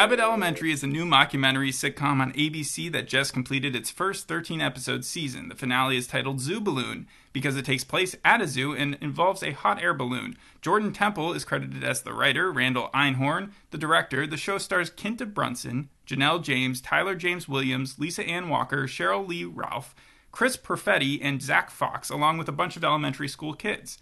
Abbott Elementary is a new mockumentary sitcom on ABC that just completed its first 13 episode season. The finale is titled Zoo Balloon because it takes place at a zoo and involves a hot air balloon. Jordan Temple is credited as the writer, Randall Einhorn, the director. The show stars Quinta Brunson, Janelle James, Tyler James Williams, Lisa Ann Walter, Cheryl Lee Ralph, Chris Perfetti, and Zack Fox, along with a bunch of elementary school kids.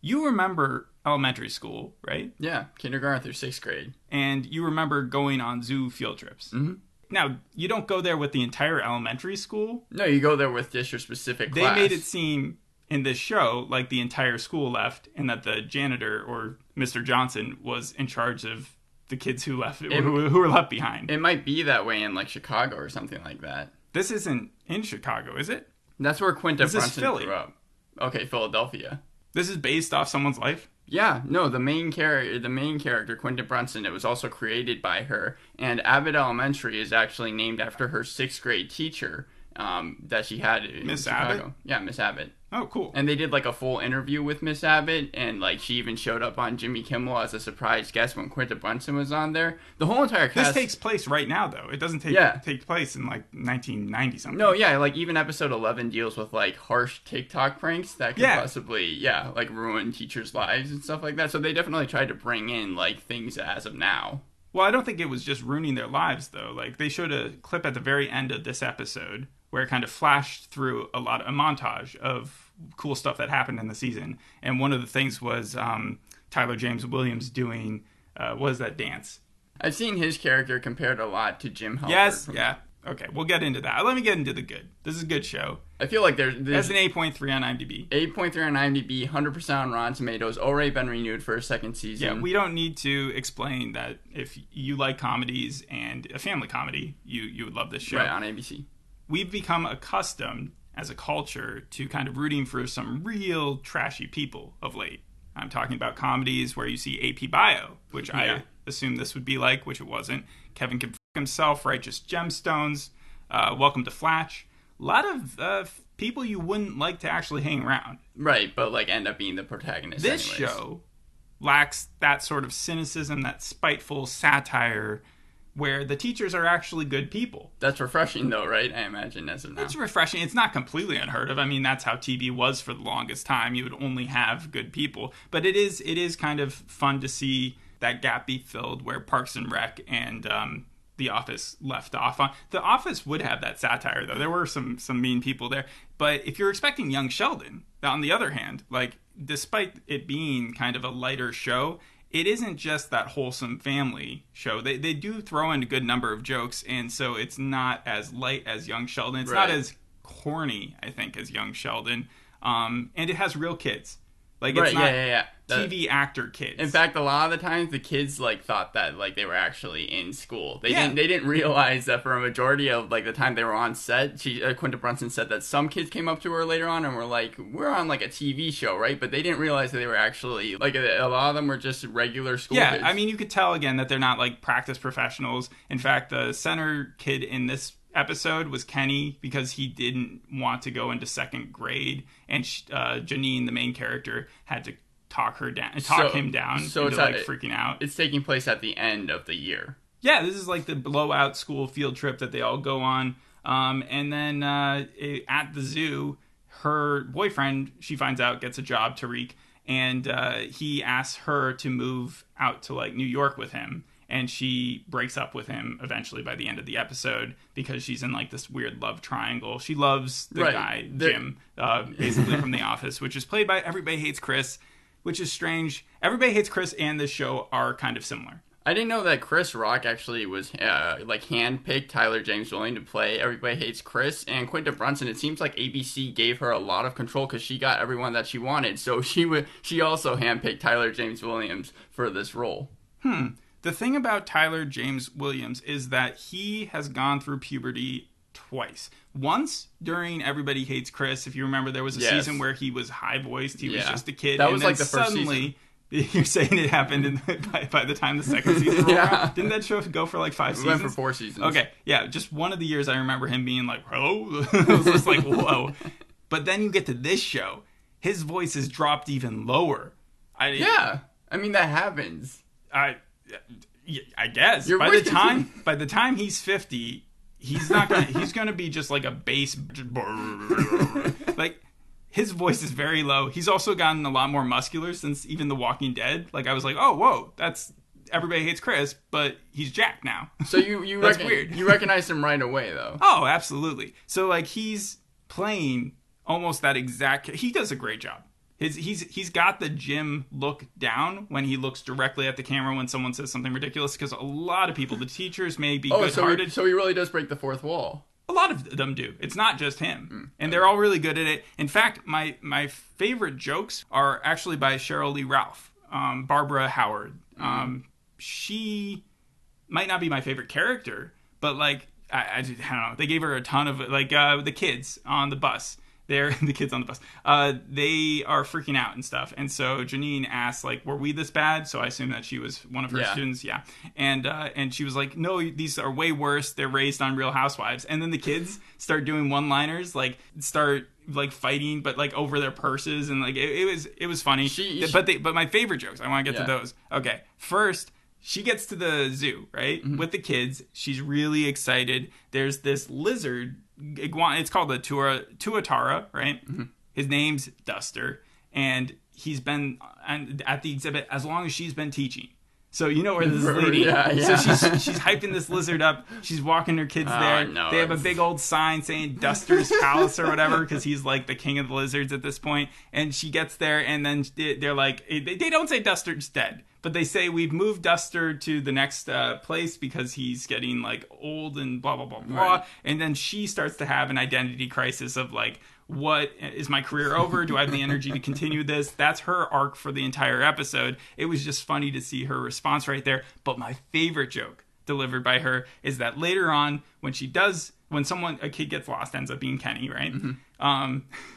You remember elementary school, right? Yeah, kindergarten through sixth grade. And you remember going on zoo field trips. Mm-hmm. Now, you don't go there with the entire elementary school. No, you go there with just your specific They class. made it seem in this show like the entire school left and that the janitor or Mr. Johnson was in charge of the kids who left who, who were left behind. It might be that way in like Chicago or something like that. this isn't in Chicago, is it? That's where Quinta This is Brunson Philly. grew up. Okay, Philadelphia. This is based off someone's life. Yeah, no, the main character, the main character, Quinta Brunson, it was also created by her. And Abbott Elementary is actually named after her sixth grade teacher um, that she had Miss Abbott? Yeah, Miss Abbott. Oh, cool. And they did like a full interview with Miss Abbott, and like she even showed up on Jimmy Kimmel as a surprise guest when Quinta Brunson was on there. The whole entire This takes place right now, though. It doesn't take Yeah. take place in like 1990 something. no, yeah, like even episode eleven deals with like harsh TikTok pranks that could Yeah. possibly, yeah, like ruin teachers' lives and stuff like that. So they definitely tried to bring in like things as of now. Well, I don't think it was just ruining their lives, though. Like, they showed a clip at the very end of this episode where it kind of flashed through a lot, of, a montage of cool stuff that happened in the season. And one of the things was um, Tyler James Williams doing, uh, what is that dance? I've seen his character compared a lot to Jim Halpert. yes, yeah. Okay, we'll get into that. Let me get into the good. This is a good show. I feel like there's, there's an 8.3 on IMDb. 8.3 on IMDb, 100% on Rotten Tomatoes. Already been renewed for a second season. Yeah, we don't need to explain that if you like comedies and a family comedy, you, you would love this show. right on ABC. We've become accustomed as a culture to kind of rooting for some real trashy people of late. I'm talking about comedies where you see AP Bio, which Yeah. I assume this would be like, which it wasn't. Kevin can f- himself, Righteous Gemstones, uh, Welcome to Flatch. A lot of uh, people you wouldn't like to actually hang around. Right, but like end up being the protagonist. This anyways. show lacks that sort of cynicism, that spiteful satire, where the teachers are actually good people. That's refreshing though, right? I imagine as of now. It's refreshing. It's not completely unheard of. I mean, that's how TV was for the longest time. You would only have good people, but it is it is kind of fun to see that gap be filled where Parks and Rec and um, The Office left off on. The Office would have that satire though. There were some some mean people there, but if you're expecting Young Sheldon, on the other hand, like despite it being kind of a lighter show, it isn't just that wholesome family show. They they do throw in a good number of jokes, and so it's not as light as Young Sheldon. It's not as corny, I think, as Young Sheldon. Um, and it has real kids. Like it's right, not yeah, yeah, yeah. The- TV actor kids. in fact, a lot of the times the kids like thought that like they were actually in school. They Yeah. didn't. They didn't realize that for a majority of like the time they were on set, she uh, Quinta Brunson said that some kids came up to her later on and were like, "We're on like a TV show, right?" But they didn't realize that they were actually like a, a lot of them were just regular school yeah, kids. I mean, you could tell again that they're not like practice professionals. In fact, the center kid in this episode was Kenny because he didn't want to go into second grade, and sh- uh, Janine, the main character, had to talk her down, talk So- him down so into it's like freaking out. it's taking place at the end of the year. Yeah, this is like the blowout school field trip that they all go on. Um, and then uh, i- at the zoo, her boyfriend, she finds out, gets a job, Tariq, and uh, he asks her to move out to like New York with him. And she breaks up with him eventually by the end of the episode because she's in like this weird love triangle. She loves the Right. guy, They're- Jim, uh, basically from The Office, which is played by Everybody Hates Chris, which is strange. Everybody Hates Chris and this show are kind of similar. I didn't know that Chris Rock actually was uh, like handpicked Tyler James Williams to play Everybody Hates Chris and Quinta Brunson. It seems like ABC gave her a lot of control because she got everyone that she wanted. So she would she also handpicked Tyler James Williams for this role. The thing about Tyler James Williams is that he has gone through puberty twice. Once during Everybody Hates Chris, if you remember, there was a Yes. season where he was high voiced. He was just a kid. That and was then like the first suddenly, You're saying it happened in by, by the time the second season rolled Yeah. around? Didn't that show go for like five We seasons? went for four seasons. Okay, yeah, just one of the years I remember him being like, "Hello," it was just like, "Whoa!" But then you get to this show, his voice is dropped even lower. I Yeah. I mean that happens. I, Yeah, I guess You're by the time by the time he's fifty, he's not gonna he's gonna be just like a bass like his voice is very low. He's also gotten a lot more muscular since even The Walking Dead. Like I was like, oh whoa, that's everybody hates Chris, but he's Jack now. So you you That's recon- weird. You recognize him right away though. oh, absolutely. So like he's playing almost that exact. He does a great job. His, he's he's got the Jim look down when he looks directly at the camera when someone says something ridiculous because a lot of people, the teachers may be Oh, good-hearted. he, so he really does break the fourth wall. A lot of them do. It's not just Mm, him, and they're all really good at it. In fact, my my favorite jokes are actually by Cheryl Lee Ralph, um, Barbara Howard. Mm. Um, she might not be my favorite character, but like I, I, just- I don't know. They gave her a ton of like uh, the kids on the bus. They're the kids on the bus. Uh, they are freaking out and stuff. And so Janine asked, like, "Were we this bad?" So I assume that she was one of her Yeah. students. Yeah. And uh, and she was like, "No, these are way worse. They're raised on Real Housewives." And then the kids start doing one-liners, like start like fighting, but like over their purses, and like it, it was it was funny. She- but they but my favorite jokes. I want to get Yeah. to those. Okay, first she gets to the zoo right Mm-hmm. with the kids. She's really excited. There's this lizard iguana. It's called the Tua Tuatara, right? Mm-hmm. His name's Duster, and he's been and at the exhibit as long as she's been teaching. So you know where this is leading. Yeah, yeah. So she's she's hyping this lizard up. She's walking her kids Oh, there. no, they have a big old sign saying Duster's Palace or whatever because he's like the king of the lizards at this point. And she gets there, and then they- they're like, they don't say Duster's dead, but they say we've moved Duster to the next uh, place because he's getting like old and blah blah blah blah. Right. And then she starts to have an identity crisis of like, what is my career over? Do I have the energy to continue this? That's her arc for the entire episode. It was just funny to see her response right there. But my favorite joke delivered by her is that later on, when she does, when someone, a kid gets lost, ends up being Kenny, right? Um,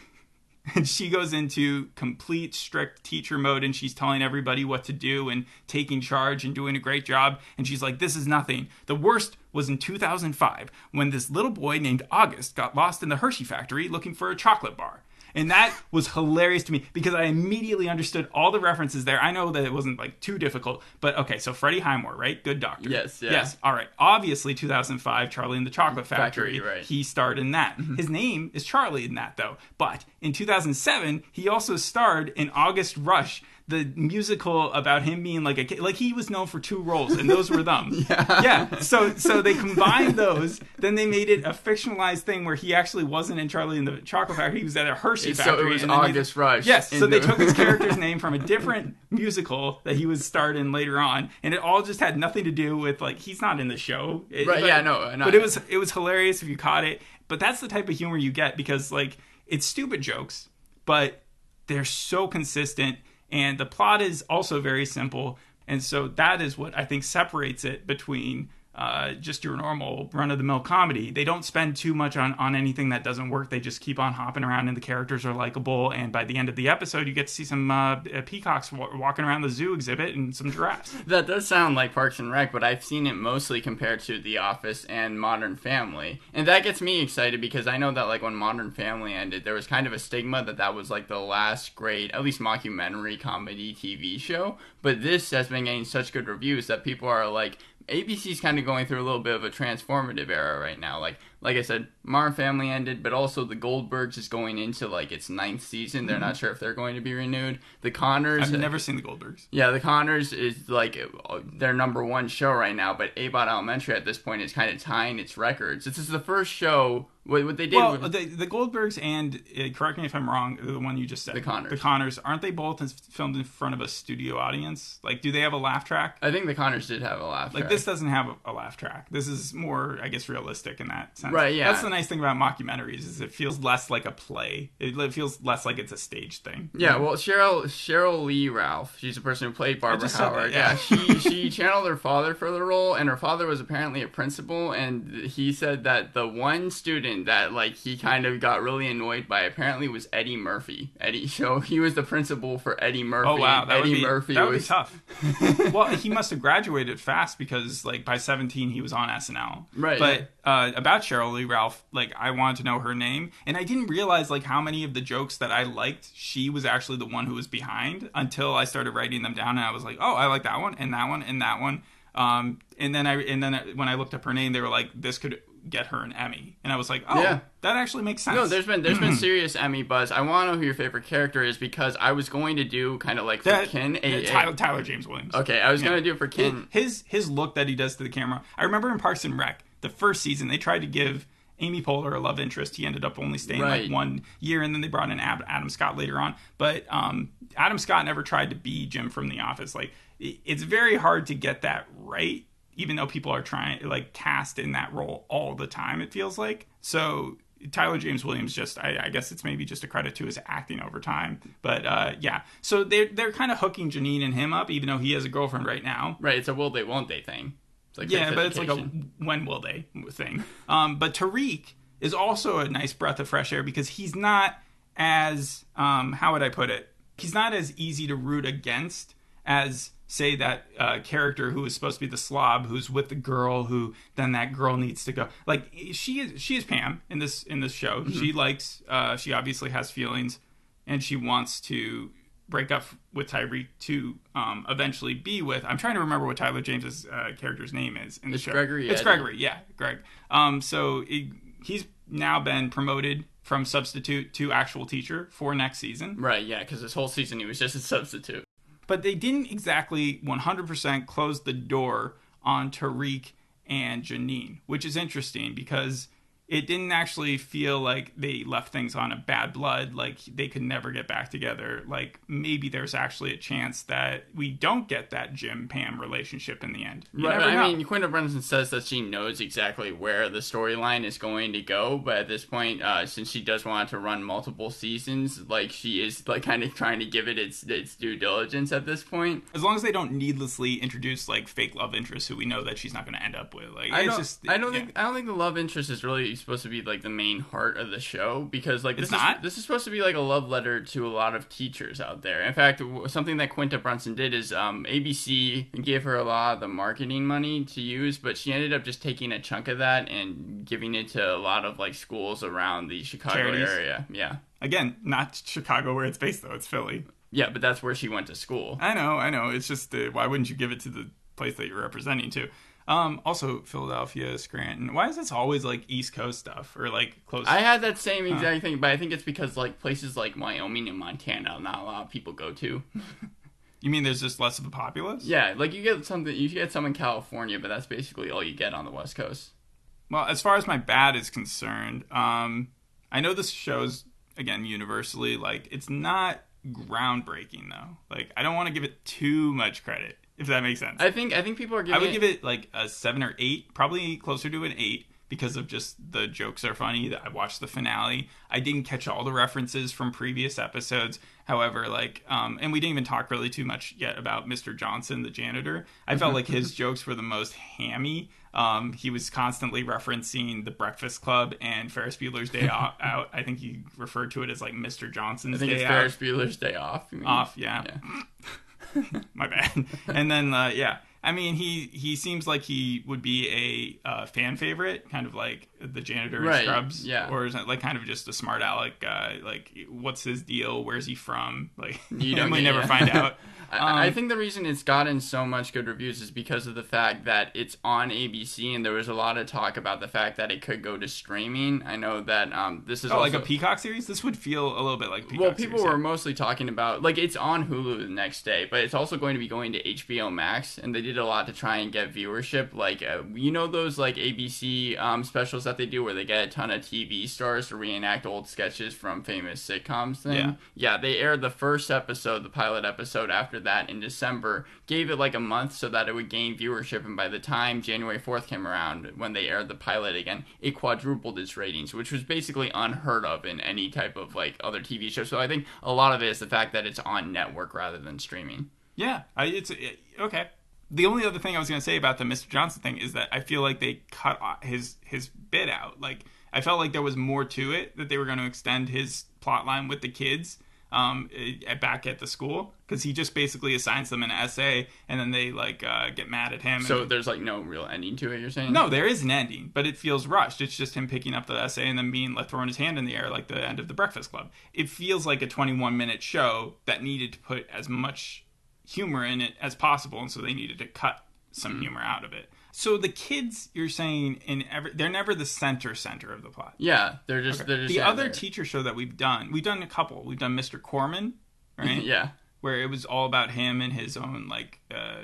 and she goes into complete strict teacher mode and she's telling everybody what to do and taking charge and doing a great job. And she's like this is nothing. The worst was in 2005 when this little boy named august got lost in the hershey factory looking for a chocolate bar and that was hilarious to me because I immediately understood all the references there. I know that it wasn't like too difficult, but okay, so Freddie Highmore, right? Good doctor. Yes, yeah. Yes, all right. Obviously, 2005, Charlie and the Chocolate Factory. Factory, right. He starred in that. Mm-hmm. His name is Charlie in that, though. But in 2007, he also starred in August Rush, the musical about him being like a kid. Like he was known for two roles, and those were them. yeah. Yeah. So so they combined those. Then they made it a fictionalized thing where he actually wasn't in Charlie and the Chocolate Factory. He was at a Hershey Factory. So it was then they- August Rush. Yes. So they took his character's name from a different musical that he was starred in later on, and it all just had nothing to do with like he's not in the show. It- Right, but- yeah, no, no. But it was it was hilarious if you caught it. But that's the type of humor you get because like it's stupid jokes, but they're so consistent, and the plot is also very simple, and so that is what I think separates it between. Uh, just your normal run of the mill comedy. They don't spend too much on, on anything that doesn't work. They just keep on hopping around, and the characters are likable. And by the end of the episode, you get to see some uh, peacocks wa- walking around the zoo exhibit and some giraffes. That does sound like Parks and Rec, but I've seen it mostly compared to The Office and Modern Family, and that gets me excited because I know that like when Modern Family ended, there was kind of a stigma that that was like the last great, at least mockumentary comedy TV show. But this has been getting such good reviews that people are like, ABC's kind of going through a little bit of a transformative era right now. Like, like I said, Modern Family ended, but also the Goldbergs is going into like its ninth season. They're not sure if they're going to be renewed. The Conners, I've never seen the Goldbergs. yeah, The Conners is like uh, their number one show right now, but Abbott Elementary at this point is kind of tying its records. This is the first show. What, what they did Well, with the, the Goldbergs and uh, correct me if I'm wrong, the one you just said, The Conners. the Conners, aren't they both filmed in front of a studio audience? Like, do they have a laugh track? I think The Conners did have a laugh. Track. Like track. this doesn't have a, a laugh track. This is more, I guess, realistic in that sense. Right, yeah. That's the nice thing about mockumentaries is it feels less like a play. It, it feels less like it's a stage thing. Yeah, well, Cheryl Cheryl Lee Ralph, she's the person who played Barbara just said that, Howard. yeah. she she channeled her father for the role, and her father was apparently a principal, and he said that the one student that like he kind of got really annoyed by apparently was Eddie Murphy. Eddie, so he was the principal for Eddie Murphy. Oh wow, that Eddie would be Murphy that would was be tough. well, he must have graduated fast because like by 17 he was on SNL. Right, But uh, about Cheryl Lee Ralph, like I wanted to know her name, and I didn't realize like how many of the jokes that I liked she was actually the one who was behind until I started writing them down, and I was like, oh, I like that one and that one and that one. Um, and then I and then I, when I looked up her name, they were like, "This could get her an Emmy," and I was like, "Oh, Yeah. that actually makes sense." No, there's been there's been serious Emmy buzz. I want to know who your favorite character is because I was going to do kind of like for that, Ken. A, a- Tyler, Tyler James Williams. okay, I was Yeah. gonna do it for Ken. his his look that he does to the camera. I remember in Parks and Rec, the first season, they tried to give Amy Poehler a love interest. He ended up only staying Right. like one year, and then they brought in Adam Scott later on. But um, Adam Scott never tried to be Jim from The Office. Like it's very hard to get that right, even though people are trying like cast in that role all the time. It feels like so. Tyler James Williams just I, I guess it's maybe just a credit to his acting over time. But uh, yeah. So they're they're kind of hooking Janine and him up, even though he has a girlfriend right now. Right, it's a will they won't they thing. Like Yeah, but it's like a when will they thing. Um, but Tariq is also a nice breath of fresh air because he's not as um, how would I put it? He's not as easy to root against as say that uh, character who is supposed to be the slob who's with the girl who then that girl needs to go like she is she is Pam in this in this show she likes uh, she obviously has feelings and she wants to break up with Tyree to um, eventually be with. I'm trying to remember what Tyler James's uh, character's name is in the It's show. Gregory It's Gregory. Yeah, Greg. Um, so it, he's now been promoted from substitute to actual teacher for next season. Right, yeah, because this whole season he was just a substitute. But they didn't exactly 100% close the door on Tariq and Janine, which is interesting because it didn't actually feel like they left things on a bad blood, like they could never get back together. Like maybe there's actually a chance that we don't get that Jim Pam relationship in the end. You Right, I know. mean, Quinta Brunson says that she knows exactly where the storyline is going to go, but at this point, uh, since she does want to run multiple seasons, like she is like kind of trying to give it its its due diligence at this point. as long as they don't needlessly introduce like fake love interests who we know that she's not going to end up with. Like I it's don't, just I don't yeah. think I don't think the love interest is really supposed to be like the main heart of the show because like It's this not? is this is supposed to be like a love letter to a lot of teachers out there. In fact, something that Quinta Brunson did is um, ABC gave her a lot of the marketing money to use, but she ended up just taking a chunk of that and giving it to a lot of like schools around the Chicago Charities? area. Yeah, again not Chicago where it's based though. It's Philly. yeah, but that's where she went to school. I know, I know. It's just uh, why wouldn't you give it to the place that you're representing to? Um, also Philadelphia, Scranton. Why is this always like East Coast stuff or like close? I had that same exact thing, but I think it's because like places like Wyoming and Montana, not a lot of people go to. you mean there's just less of a populace? Yeah, like you get something, you get some in California, but that's basically all you get on the West Coast. Well, as far as my bad is concerned, um, I know this show's again universally like it's not groundbreaking though. Like I don't want to give it too much credit, if that makes sense. I think I think people are giving. I would give it like a seven or eight, probably closer to an eight because of just the jokes are funny. That I watched the finale. I didn't catch all the references from previous episodes. However, like, um, and we didn't even talk really too much yet about Mr. Johnson, the janitor. I felt like his jokes were the most hammy. Um, he was constantly referencing the Breakfast Club and Ferris Bueller's Day Out. out. I think he referred to it as like Mr. Johnson's I think Day it's Out Ferris Bueller's Day Off. off yeah, my bad. And then uh, yeah. I mean he he seems like he would be a uh, fan favorite kind of like the janitor in Right, scrubs yeah. or is it like kind of just a smart aleck guy? Like what's his deal? Where's he from? Like You and we never yeah. find out I, I Um, think the reason it's gotten so much good reviews is because of the fact that it's on ABC, and there was a lot of talk about the fact that it could go to streaming. I know that um, this is oh, also, like a peacock series this would feel a little bit like peacock well, people series, were yeah. mostly talking about like it's on Hulu the next day, but it's also going to be going to HBO Max, and they did a lot to try and get viewership. Like uh, you know those like ABC um, specials that they do where they get a ton of TV stars to reenact old sketches from famous sitcoms. Thing, Yeah. yeah, they aired the first episode, the pilot episode, after that in December. Gave it like a month so that it would gain viewership, and by the time January fourth came around, when they aired the pilot again, it quadrupled its ratings, which was basically unheard of in any type of like other TV show. So I think a lot of it is the fact that it's on network rather than streaming. Yeah, I, it's it, okay. The only other thing I was going to say about the Mr. Johnson thing is that I feel like they cut his his bit out. Like I felt like there was more to it that they were going to extend his plot line with the kids um eh, back at the school because he just basically assigns them an essay and then they like uh, get mad at him. So and, there's like no real ending to it. You're saying? no, there is an ending, but it feels rushed. It's just him picking up the essay and then being like throwing his hand in the air like the end of the Breakfast Club. It feels like a 21 minute show that needed to put as much humor in it as possible, and so they needed to cut some Mm-hmm. humor out of it. So the kids, you're saying, in every, they're never the center center of the plot. Yeah, they're just they're just The other they're- teacher show that we've done, we've done a couple. We've done Mr. Corman, right? yeah. Where it was all about him and his own like uh,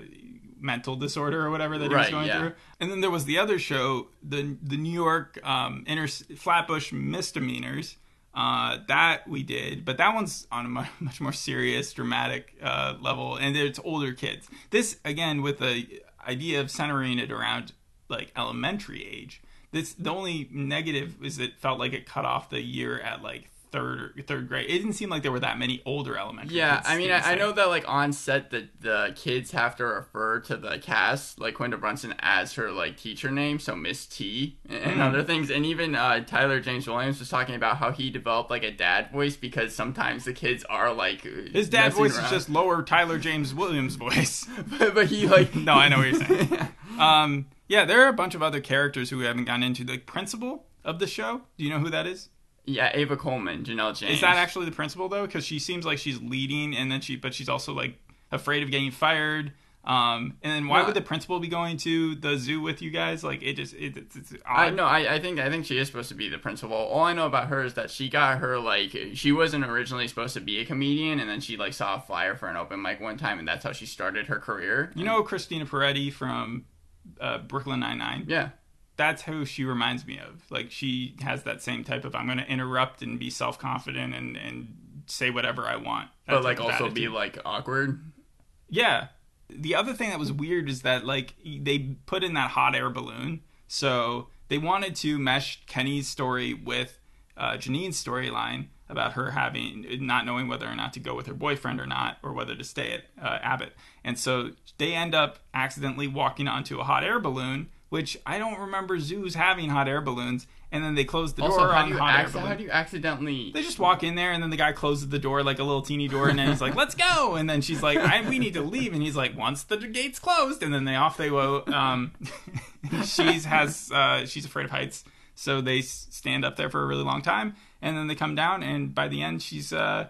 mental disorder or whatever that he was going yeah. through. And then there was the other show, the the New York um, inter- Flatbush misdemeanors. Uh, that we did, but that one's on a mu- much more serious, dramatic uh, level, and it's older kids. This again with the idea of centering it around like elementary age. This the only negative is it felt like it cut off the year at like third third grade. It didn't seem like there were that many older elementary. Yeah, I mean, I, I know that like on set, the the kids have to refer to the cast, like Quinta Brunson, as her like teacher name, so Miss T and, Mhm. other things. And even uh, Tyler James Williams was talking about how he developed like a dad voice because sometimes the kids are like His dad voice around. is just lower Tyler James Williams voice. but, but he like no, I know what you're saying. Um, yeah, there are a bunch of other characters who we haven't gotten into. The principal of the show. Do you know who that is? Yeah, Ava Coleman, Janelle James. Is that actually the principal though? Because she seems like she's leading, and then she, but she's also like afraid of getting fired. Um, and then why would the principal be going to the zoo with you guys? Like it just it, it's, it's I know I, I think I think she is supposed to be the principal. All I know about her is that she got her like she wasn't originally supposed to be a comedian, and then she like saw a flyer for an open mic one time, and that's how she started her career. You know Christina Peretti from uh, Brooklyn Nine Nine. Yeah, that's who she reminds me of. Like she has that same type of I'm going to interrupt and be self confident and and say whatever I want. But like also be like awkward. yeah. The other thing that was weird is that like they put in that hot air balloon, so they wanted to mesh Kenny's story with uh, Janine's storyline about her having not knowing whether or not to go with her boyfriend or not, or whether to stay at uh, Abbott. And so they end up accidentally walking onto a hot air balloon, which I don't remember zoos having hot air balloons. And then they close the Also, door on hot air acc- balloon. how do you accidentally? They just walk in there, and then the guy closes the door like a little teeny door, and then he's like, "Let's go!" And then she's like, I, "We need to leave," and he's like, "Once the gates closed," and then they off they go. Um, she's has uh, she's afraid of heights, so they stand up there for a really long time, and then they come down, and by the end, she's uh,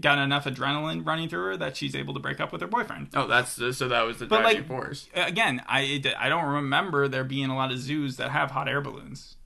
got enough adrenaline running through her that she's able to break up with her boyfriend. Oh, that's so that was the But, driving like, force. Again, I I don't remember there being a lot of zoos that have hot air balloons.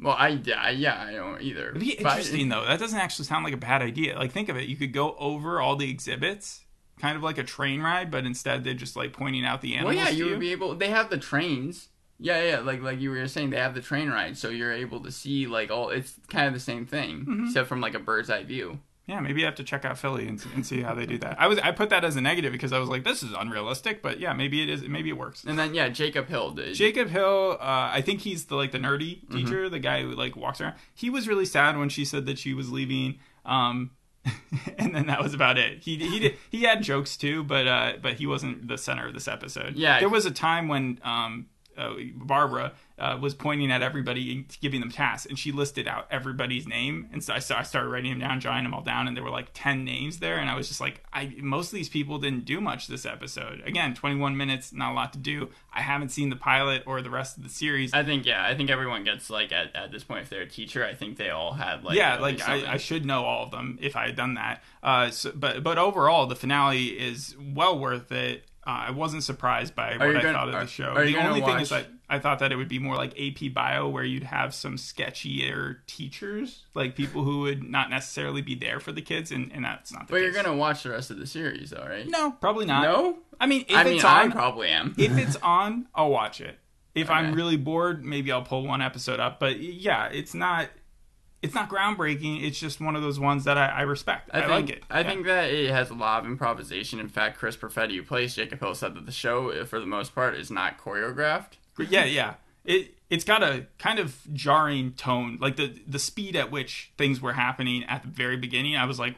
Well, I yeah, yeah I don't either. It'd be But- interesting though. That doesn't actually sound like a bad idea. Like think of it, you could go over all the exhibits, kind of like a train ride, but instead they're just like pointing out the animals. Well, yeah, you you would be able. They have the trains. Yeah, yeah, like like you were saying, they have the train ride, so you're able to see like all. It's kind of the same thing, Mm-hmm. except from like a bird's eye view. Yeah, maybe I have to check out Philly and, and see how they do that. I was I put that as a negative because I was like, this is unrealistic, but yeah, maybe it is. Maybe it works. And then yeah, Jacob Hill did. Jacob Hill, uh, I think he's the like the nerdy Mm-hmm. teacher, the guy who like walks around. He was really sad when she said that she was leaving. Um, and then that was about it. He he did he had jokes too, but uh, but he wasn't the center of this episode. Yeah. there was a time when um, uh, Barbara uh, was pointing at everybody and giving them tasks, and she listed out everybody's name, and so I, so I started writing them down, jotting them all down, and there were like ten names there, and I was just like, I most of these people didn't do much this episode. Again, twenty one minutes, not a lot to do. I haven't seen the pilot or the rest of the series. I think yeah, I think everyone gets like at, at this point if they're a teacher, I think they all had like yeah, like. I, I should know all of them if I had done that. Uh, so, but but overall, the finale is well worth it. Uh, I wasn't surprised by what I gonna- thought of are- the show. The only thing is that I thought that it would be more like AP Bio, where you'd have some sketchier teachers, like people who would not necessarily be there for the kids, and, and that's not the But case. you're gonna watch the rest of the series, though, right? no, probably not. No? I mean, if I mean, it's I on, probably am. if it's on, I'll watch it. If I'm really bored, maybe I'll pull one episode up. But yeah, it's not it's not groundbreaking. It's just one of those ones that I, I respect. I, think, like it. I Yeah. think that it has a lot of improvisation. In fact, Chris Perfetti, who plays Jacob Hill, said that the show, for the most part, is not choreographed. yeah, yeah. It it's got a kind of jarring tone, like the the speed at which things were happening at the very beginning. I was like,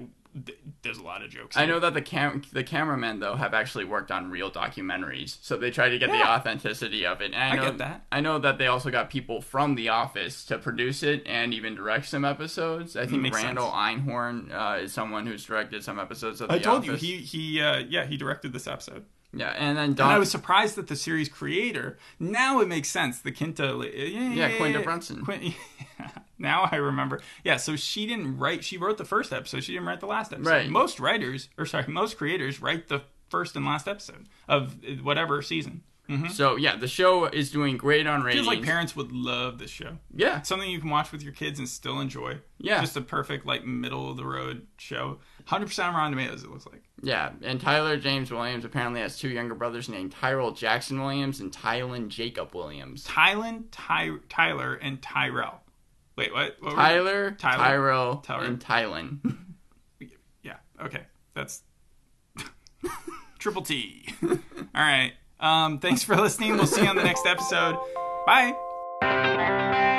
there's a lot of jokes. I know that the cam the cameramen though have actually worked on real documentaries, so they try to get the authenticity of it. And I, I know, get that. I know that they also got people from The Office to produce it and even direct some episodes. I think Randall Einhorn uh, is someone who's directed some episodes of I The told Office. you he he uh, yeah he directed this episode. yeah, and then And I was surprised that the series creator. Now it makes sense. The Quinta, yeah, Yeah, Quinta Brunson. Quin- now I remember. Yeah, so she didn't write. She wrote the first episode. She didn't write the last episode. Right. Most writers, or sorry, most creators write the first and last episode of whatever season. Mm-hmm. So yeah, the show is doing great on ratings. Feels like parents would love this show. yeah, It's something you can watch with your kids and still enjoy. Yeah. Just a perfect like middle of the road show. 100% on Rotten Tomatoes. It looks like. yeah. And Tyler James Williams apparently has two younger brothers named Tyrel Jackson Williams and Tylen Jacob Williams. Tylen, Ty- Tyler, and Tyrel. Wait, what? what Tyler, Tyler, Tyrel, Tyler. and Tylen. Yeah. Okay. That's triple T. All right. Um, thanks for listening. We'll see you on the next episode. Bye.